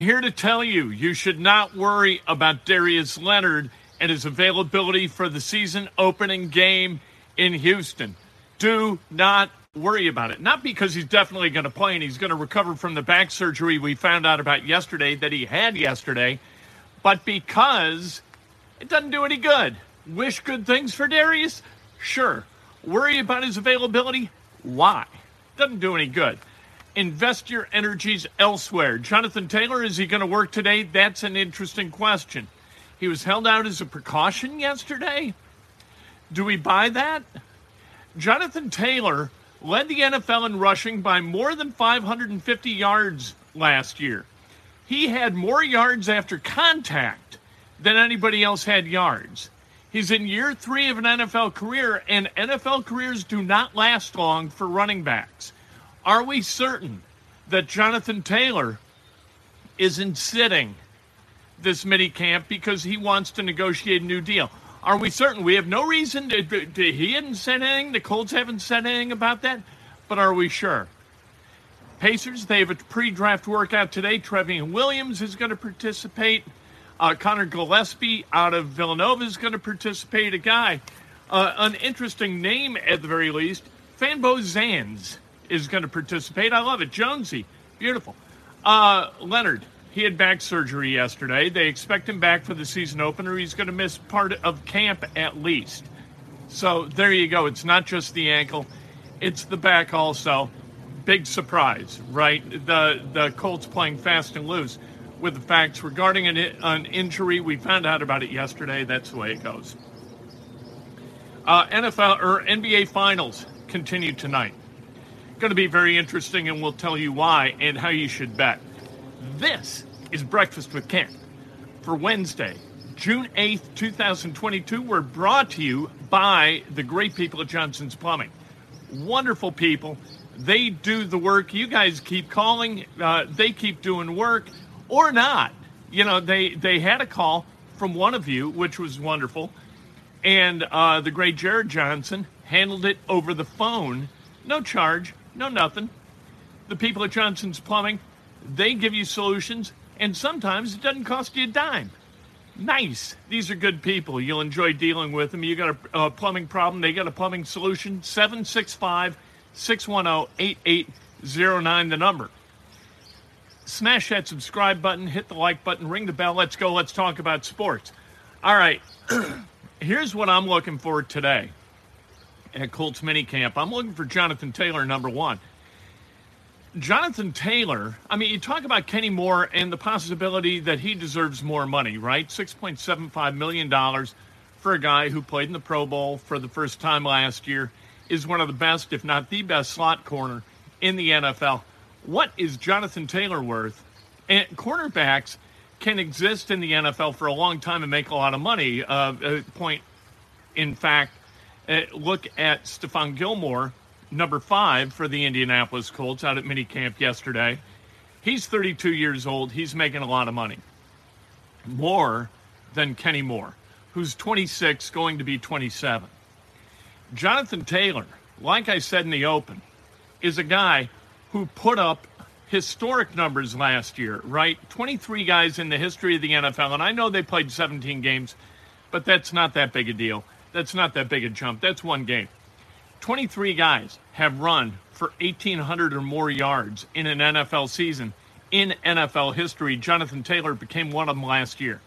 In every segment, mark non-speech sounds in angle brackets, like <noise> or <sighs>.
Here to tell you, you should not worry about Darius Leonard and his availability for the season opening game in Houston. Do not worry about it. Not because he's definitely going to play and he's going to recover from the back surgery we found out about yesterday that he had yesterday, but because it doesn't do any good. Wish good things for Darius? Sure. Worry about his availability? Why? Doesn't do any good. Invest your energies elsewhere. Jonathan Taylor, is he going to work today? That's an interesting question. He was held out as a precaution yesterday. Do we buy that? Jonathan Taylor led the NFL in rushing by more than 550 yards last year. He had more yards after contact than anybody else had yards. He's in year three of an NFL career, and NFL careers do not last long for running backs. Are we certain that Jonathan Taylor isn't sitting this mini camp because he wants to negotiate a new deal? Are we certain? We have no reason to, to, to- he hadn't said anything. The Colts haven't said anything about that. But are we sure? Pacers, they have a pre-draft workout today. Trevion Williams is going to participate. Uh, Connor Gillespie out of Villanova is going to participate. A guy, uh, an interesting name at the very least. Fanbo Zans is going to participate. I love it. Jonesy, beautiful. Uh, Leonard, he had back surgery yesterday. They expect him back for the season opener. He's going to miss part of camp at least. So there you go. It's not just the ankle, it's the back also. Big surprise, right? The the Colts playing fast and loose with the facts regarding an, an injury. We found out about it yesterday. That's the way it goes. Uh, NFL or NBA Finals continue tonight. Going to be very interesting, and we'll tell you why and how you should bet. This is Breakfast with Kent for Wednesday, June 8th, 2022. We're brought to you by the great people at Johnson's Plumbing. Wonderful people. They do the work. You guys keep calling. Uh, they keep doing work or not. You know, they, they had a call from one of you, which was wonderful. And uh, the great Jared Johnson handled it over the phone. No charge, no nothing. The people at Johnson's Plumbing, they give you solutions, and sometimes it doesn't cost you a dime. Nice. These are good people. You'll enjoy dealing with them. You got a, a plumbing problem, they got a plumbing solution. 765 610 8809, the number. Smash that subscribe button, hit the like button, ring the bell. Let's go. Let's talk about sports. All right. <clears throat> Here's what I'm looking for today at Colts minicamp. I'm looking for Jonathan Taylor, number one. Jonathan Taylor, I mean, you talk about Kenny Moore and the possibility that he deserves more money, right? $6.75 million for a guy who played in the Pro Bowl for the first time last year, is one of the best, if not the best, slot corner in the NFL. What is Jonathan Taylor worth? And cornerbacks can exist in the NFL for a long time and make a lot of money. Uh, uh, point, in fact, Uh, look at Stephon Gilmore, number five for the Indianapolis Colts out at minicamp yesterday. He's 32 years old. He's making a lot of money. more than Kenny Moore, who's 26, going to be 27. Jonathan Taylor, like I said in the open, is a guy who put up historic numbers last year, right? 23 guys in the history of the NFL, and I know they played 17 games, but that's not that big a deal. That's not that big a jump. That's one game. 23 guys have run for 1,800 or more yards in an NFL season. In NFL history, Jonathan Taylor became one of them last year.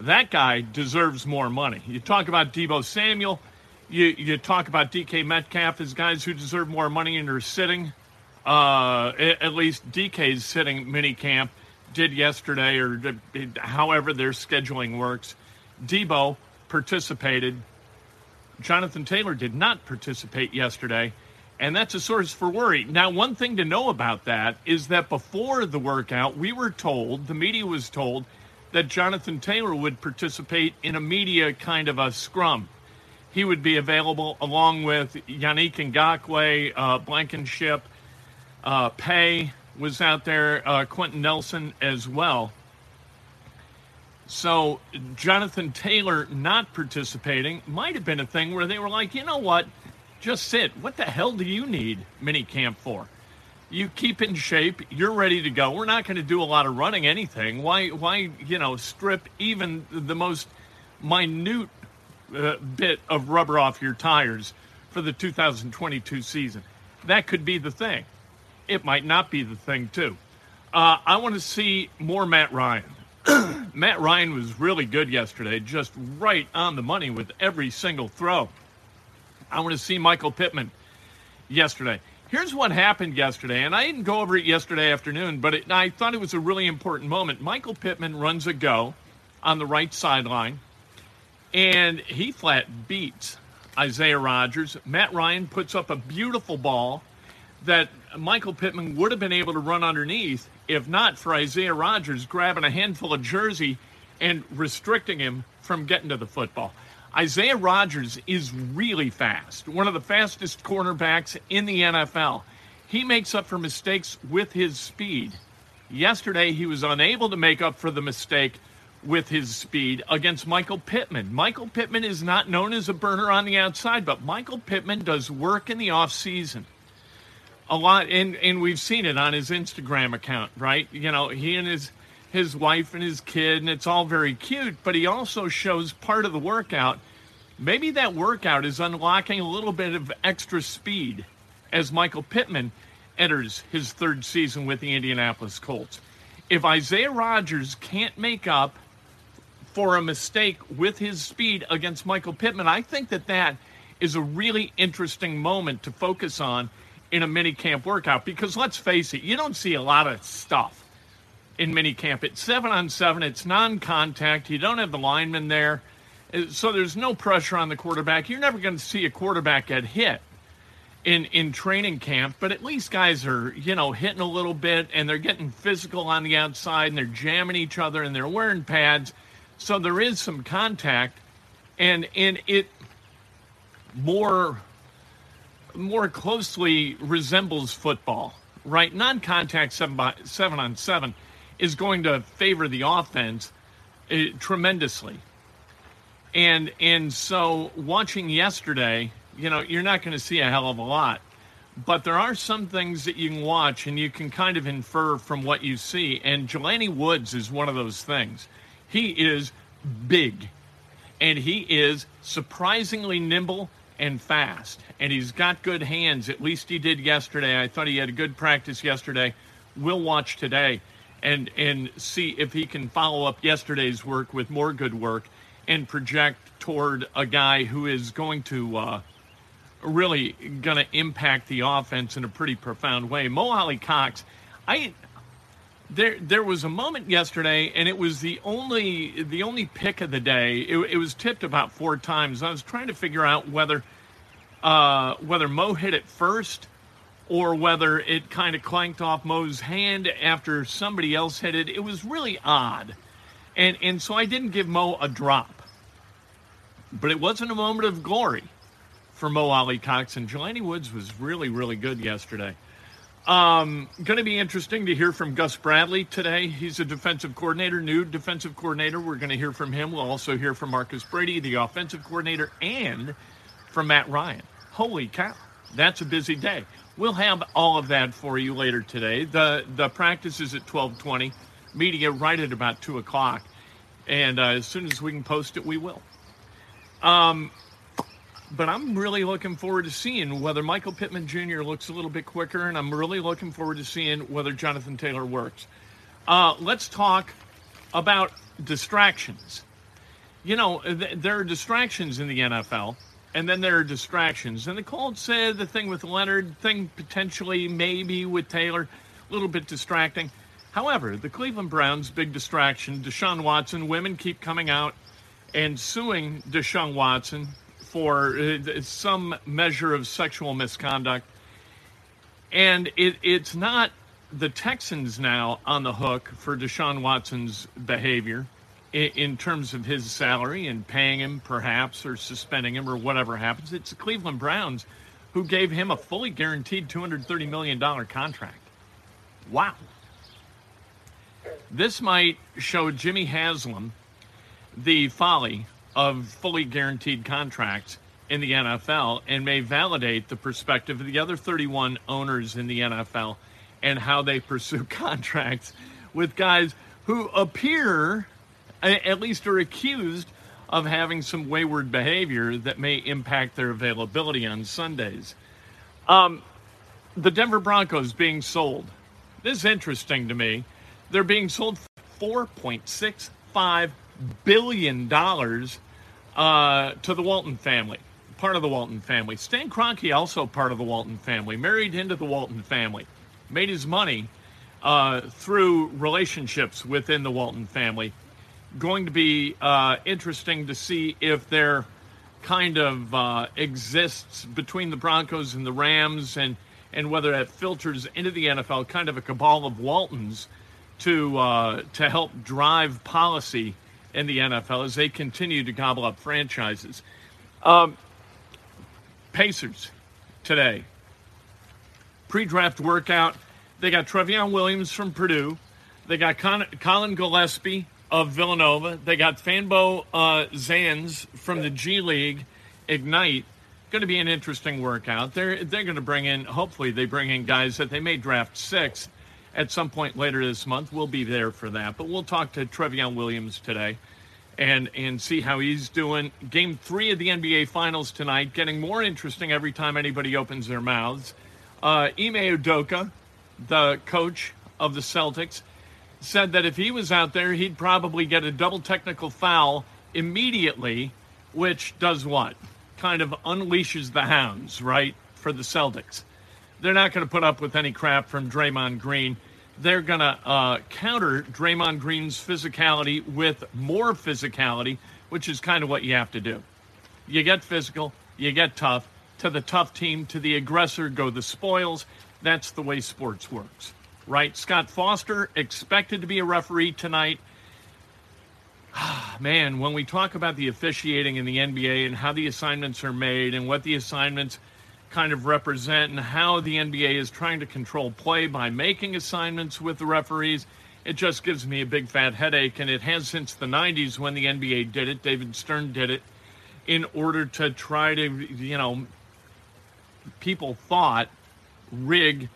That guy deserves more money. You talk about Deebo Samuel, you, you talk about DK Metcalf as guys who deserve more money and are sitting. Uh, at least DK's sitting mini camp did yesterday, or however their scheduling works. Deebo participated. Jonathan Taylor did not participate yesterday, and that's a source for worry. Now, one thing to know about that is that before the workout, we were told, the media was told, that Jonathan Taylor would participate in a media kind of a scrum. He would be available along with Yannick Ngakoue, uh, Blankenship, uh, Paye was out there, uh, Quenton Nelson as well. So Jonathan Taylor not participating might have been a thing where they were like, you know what, just sit. What the hell do you need mini camp for? You keep in shape. You're ready to go. We're not going to do a lot of running anything. Why? Why? You know, strip even the most minute uh, bit of rubber off your tires for the 2022 season. That could be the thing. It might not be the thing too. Uh, I want to see more Matt Ryan. <clears throat> Matt Ryan was really good yesterday, just right on the money with every single throw. I want to see Michael Pittman yesterday. Here's what happened yesterday, and I didn't go over it yesterday afternoon, but it, I thought it was a really important moment. Michael Pittman runs a go on the right sideline, and he flat beats Isaiah Rodgers. Matt Ryan puts up a beautiful ball that Michael Pittman would have been able to run underneath if not for Isaiah Rodgers grabbing a handful of jersey and restricting him from getting to the football. Isaiah Rodgers is really fast, one of the fastest cornerbacks in the NFL. He makes up for mistakes with his speed. Yesterday, he was unable to make up for the mistake with his speed against Michael Pittman. Michael Pittman is not known as a burner on the outside, but Michael Pittman does work in the offseason a lot and and we've seen it on his Instagram account, right? You know, he and his his wife and his kid and it's all very cute, but he also shows part of the workout. Maybe that workout is unlocking a little bit of extra speed as Michael Pittman enters his third season with the Indianapolis Colts. If Isaiah Rodgers can't make up for a mistake with his speed against Michael Pittman, I think that that is a really interesting moment to focus on in a mini camp workout because let's face it, you don't see a lot of stuff in mini camp. It's seven on seven, it's non contact, you don't have the lineman there, so there's no pressure on the quarterback. You're never going to see a quarterback get hit in in training camp, but at least guys are, you know, hitting a little bit and they're getting physical on the outside and they're jamming each other and they're wearing pads. So there is some contact and and it more more closely resembles football, right? Non contact seven, by, seven on seven is going to favor the offense uh, tremendously. And and so watching yesterday, you know, you're not going to see a hell of a lot, but there are some things that you can watch and you can kind of infer from what you see. And Jelani Woods is one of those things. He is big, and he is surprisingly nimble and fast. And he's got good hands. At least he did yesterday. I thought he had a good practice yesterday. We'll watch today and and see if he can follow up yesterday's work with more good work and project toward a guy who is going to uh, really going to impact the offense in a pretty profound way. Mo Alie-Cox, I there there was a moment yesterday, and it was the only the only pick of the day. It, it was tipped about four times. I was trying to figure out whether uh, whether Mo hit it first or whether it kind of clanked off Mo's hand after somebody else hit it. It was really odd, and and so I didn't give Mo a drop. But it wasn't a moment of glory for Mo Alie-Cox, and Jelani Woods was really really good yesterday. Um, going to be interesting to hear from Gus Bradley today. He's a defensive coordinator, new defensive coordinator. We're going to hear from him. We'll also hear from Marcus Brady, the offensive coordinator, and from Matt Ryan. Holy cow, that's a busy day. We'll have all of that for you later today. The the practice is at twelve twenty. Media right at about two o'clock, and uh, as soon as we can post it, we will. Um, but I'm really looking forward to seeing whether Michael Pittman Jr. looks a little bit quicker, and I'm really looking forward to seeing whether Jonathan Taylor works. Uh, let's talk about distractions. You know, th- there are distractions in the NFL, and then there are distractions. And the Colts said the thing with Leonard, thing potentially maybe with Taylor, a little bit distracting. However, the Cleveland Browns' big distraction, Deshaun Watson, women keep coming out and suing Deshaun Watson for uh, some measure of sexual misconduct. And it, it's not the Texans now on the hook for Deshaun Watson's behavior in, in, terms of his salary and paying him perhaps or suspending him or whatever happens. It's the Cleveland Browns who gave him a fully guaranteed $230 million contract. Wow. This might show Jimmy Haslam the folly of fully guaranteed contracts in the NFL and may validate the perspective of the other 31 owners in the NFL and how they pursue <laughs> contracts with guys who appear, at least are accused, of having some wayward behavior that may impact their availability on Sundays. Um, the Denver Broncos being sold. This is interesting to me. They're being sold for $4.65 billion uh, to the Walton family, part of the Walton family. Stan Kroenke, also part of the Walton family, married into the Walton family, made his money uh, through relationships within the Walton family. Going to be uh, interesting to see if there kind of uh, exists between the Broncos and the Rams and, and whether that filters into the NFL, kind of a cabal of Waltons to, uh, to help drive policy in the NFL as they continue to gobble up franchises. Um, Pacers today. Pre draft workout. They got Trevion Williams from Purdue. They got Con- Collin Gillespie of Villanova. They got Fanbo uh, Zans from the G League Ignite. Going to be an interesting workout. They're they're going to bring in. Hopefully, they bring in guys that they may draft six at some point later this month. We'll be there for that. But we'll talk to Trevion Williams today and and see how he's doing. Game three of the NBA Finals tonight, getting more interesting every time anybody opens their mouths. Uh, Ime Udoka, the coach of the Celtics, said that if he was out there, he'd probably get a double technical foul immediately, which does what? Kind of unleashes the hounds, right, for the Celtics. They're not going to put up with any crap from Draymond Green they're going to uh, counter Draymond Green's physicality with more physicality, which is kind of what you have to do. You get physical, you get tough. To the tough team, to the aggressor, go the spoils. That's the way sports works, right? Scott Foster expected to be a referee tonight. <sighs> Man, when we talk about the officiating in the NBA and how the assignments are made and what the assignments – kind of represent and how the NBA is trying to control play by making assignments with the referees. It just gives me a big fat headache, and it has since the 90s when the NBA did it. David Stern did it in order to try to, you know, people thought rig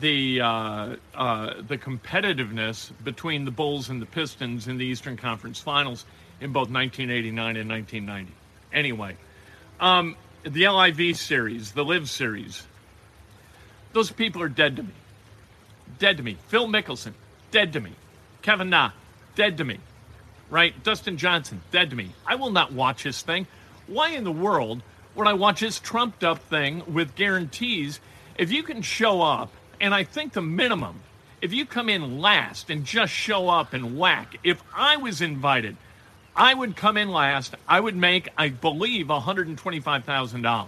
the uh, uh, the competitiveness between the Bulls and the Pistons in the Eastern Conference Finals in both 1989 and 1990. Anyway, um, the LIV series, the Live series, those people are dead to me. Dead to me. Phil Mickelson, dead to me. Kevin Na, dead to me. Right? Dustin Johnson, dead to me. I will not watch this thing. Why in the world would I watch this trumped up thing with guarantees if you can show up? And I think the minimum, if you come in last and just show up and whack, if I was invited, I would come in last. I would make, I believe, $125,000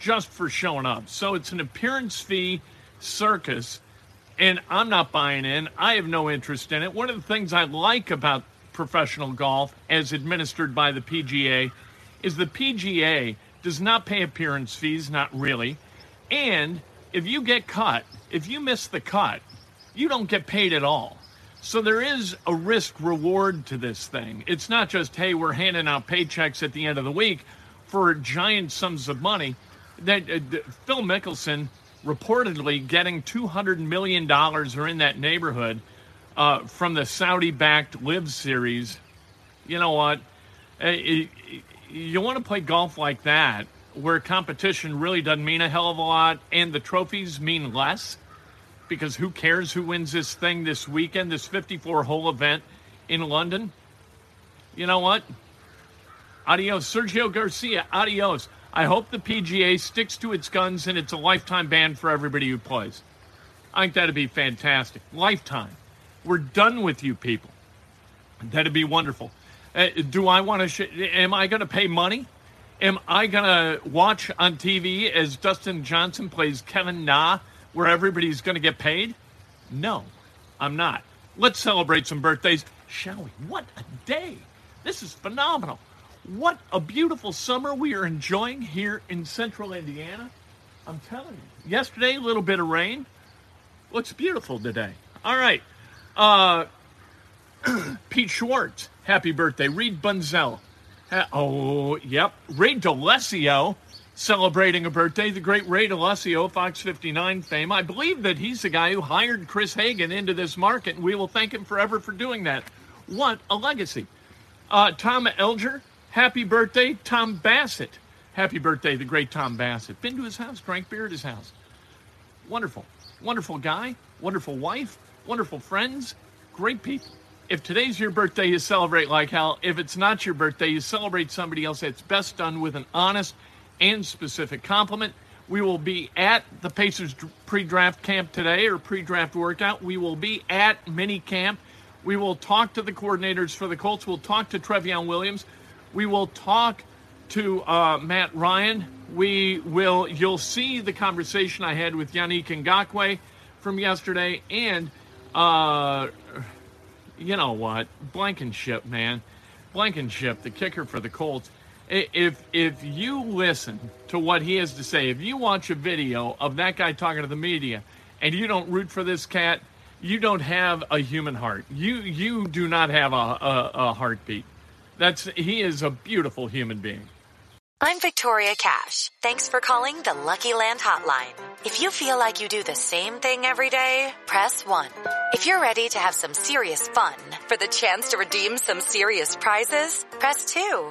just for showing up. So it's an appearance fee circus, and I'm not buying in. I have no interest in it. One of the things I like about professional golf, as administered by the PGA, is the PGA does not pay appearance fees, not really. And if you get cut if you miss the cut, you don't get paid at all. So there is a risk reward to this thing. It's not just, hey, we're handing out paychecks at the end of the week for giant sums of money. That uh, Phil Mickelson reportedly getting $200 million or in that neighborhood uh, from the Saudi backed LIV series. You know what? Uh, you want to play golf like that where competition really doesn't mean a hell of a lot and the trophies mean less because who cares who wins this thing this weekend, this 54 hole event in London? You know what? Adios. Sergio Garcia, adios. I hope the PGA sticks to its guns and it's a lifetime ban for everybody who plays. I think that'd be fantastic. Lifetime. We're done with you people. That'd be wonderful. Uh, do I want to? Sh- am I going to pay money? Am I going to watch on TV as Dustin Johnson plays Kevin Na where everybody's going to get paid? No, I'm not. Let's celebrate some birthdays, shall we? What a day! This is phenomenal. What a beautiful summer we are enjoying here in central Indiana. I'm telling you. Yesterday, a little bit of rain. Looks beautiful today. All right. Uh, <clears throat> Pete Schwartz, happy birthday. Reed Bunzel. oh, yep. Ray D'Alessio celebrating a birthday. The great Ray D'Alessio, Fox 59 fame. I believe that he's the guy who hired Chris Hagan into this market, and we will thank him forever for doing that. What a legacy. Uh, Tom Elger, happy birthday. Tom Bassett, happy birthday, the great Tom Bassett. Been to his house, drank beer at his house. Wonderful. Wonderful guy, wonderful wife, wonderful friends, great people. If today's your birthday, you celebrate like hell. If it's not your birthday, you celebrate somebody else. It's best done with an honest and specific compliment. We will be at the Pacers pre draft camp today or pre draft workout. We will be at mini camp. We will talk to the coordinators for the Colts. We'll talk to Trevion Williams. We will talk to uh, Matt Ryan. We will, you'll see the conversation I had with Yannick Ngakoue from yesterday. And, uh, you know what? Blankenship, man. Blankenship, the kicker for the Colts if if you listen to what he has to say, if you watch a video of that guy talking to the media, and you don't root for this cat, you don't have a human heart. You you do not have a, a, a heartbeat. That's he is a beautiful human being. I'm Victoria Cash. Thanks for calling the Lucky Land Hotline. If you feel like you do the same thing every day, press one. If you're ready to have some serious fun for the chance to redeem some serious prizes, press two.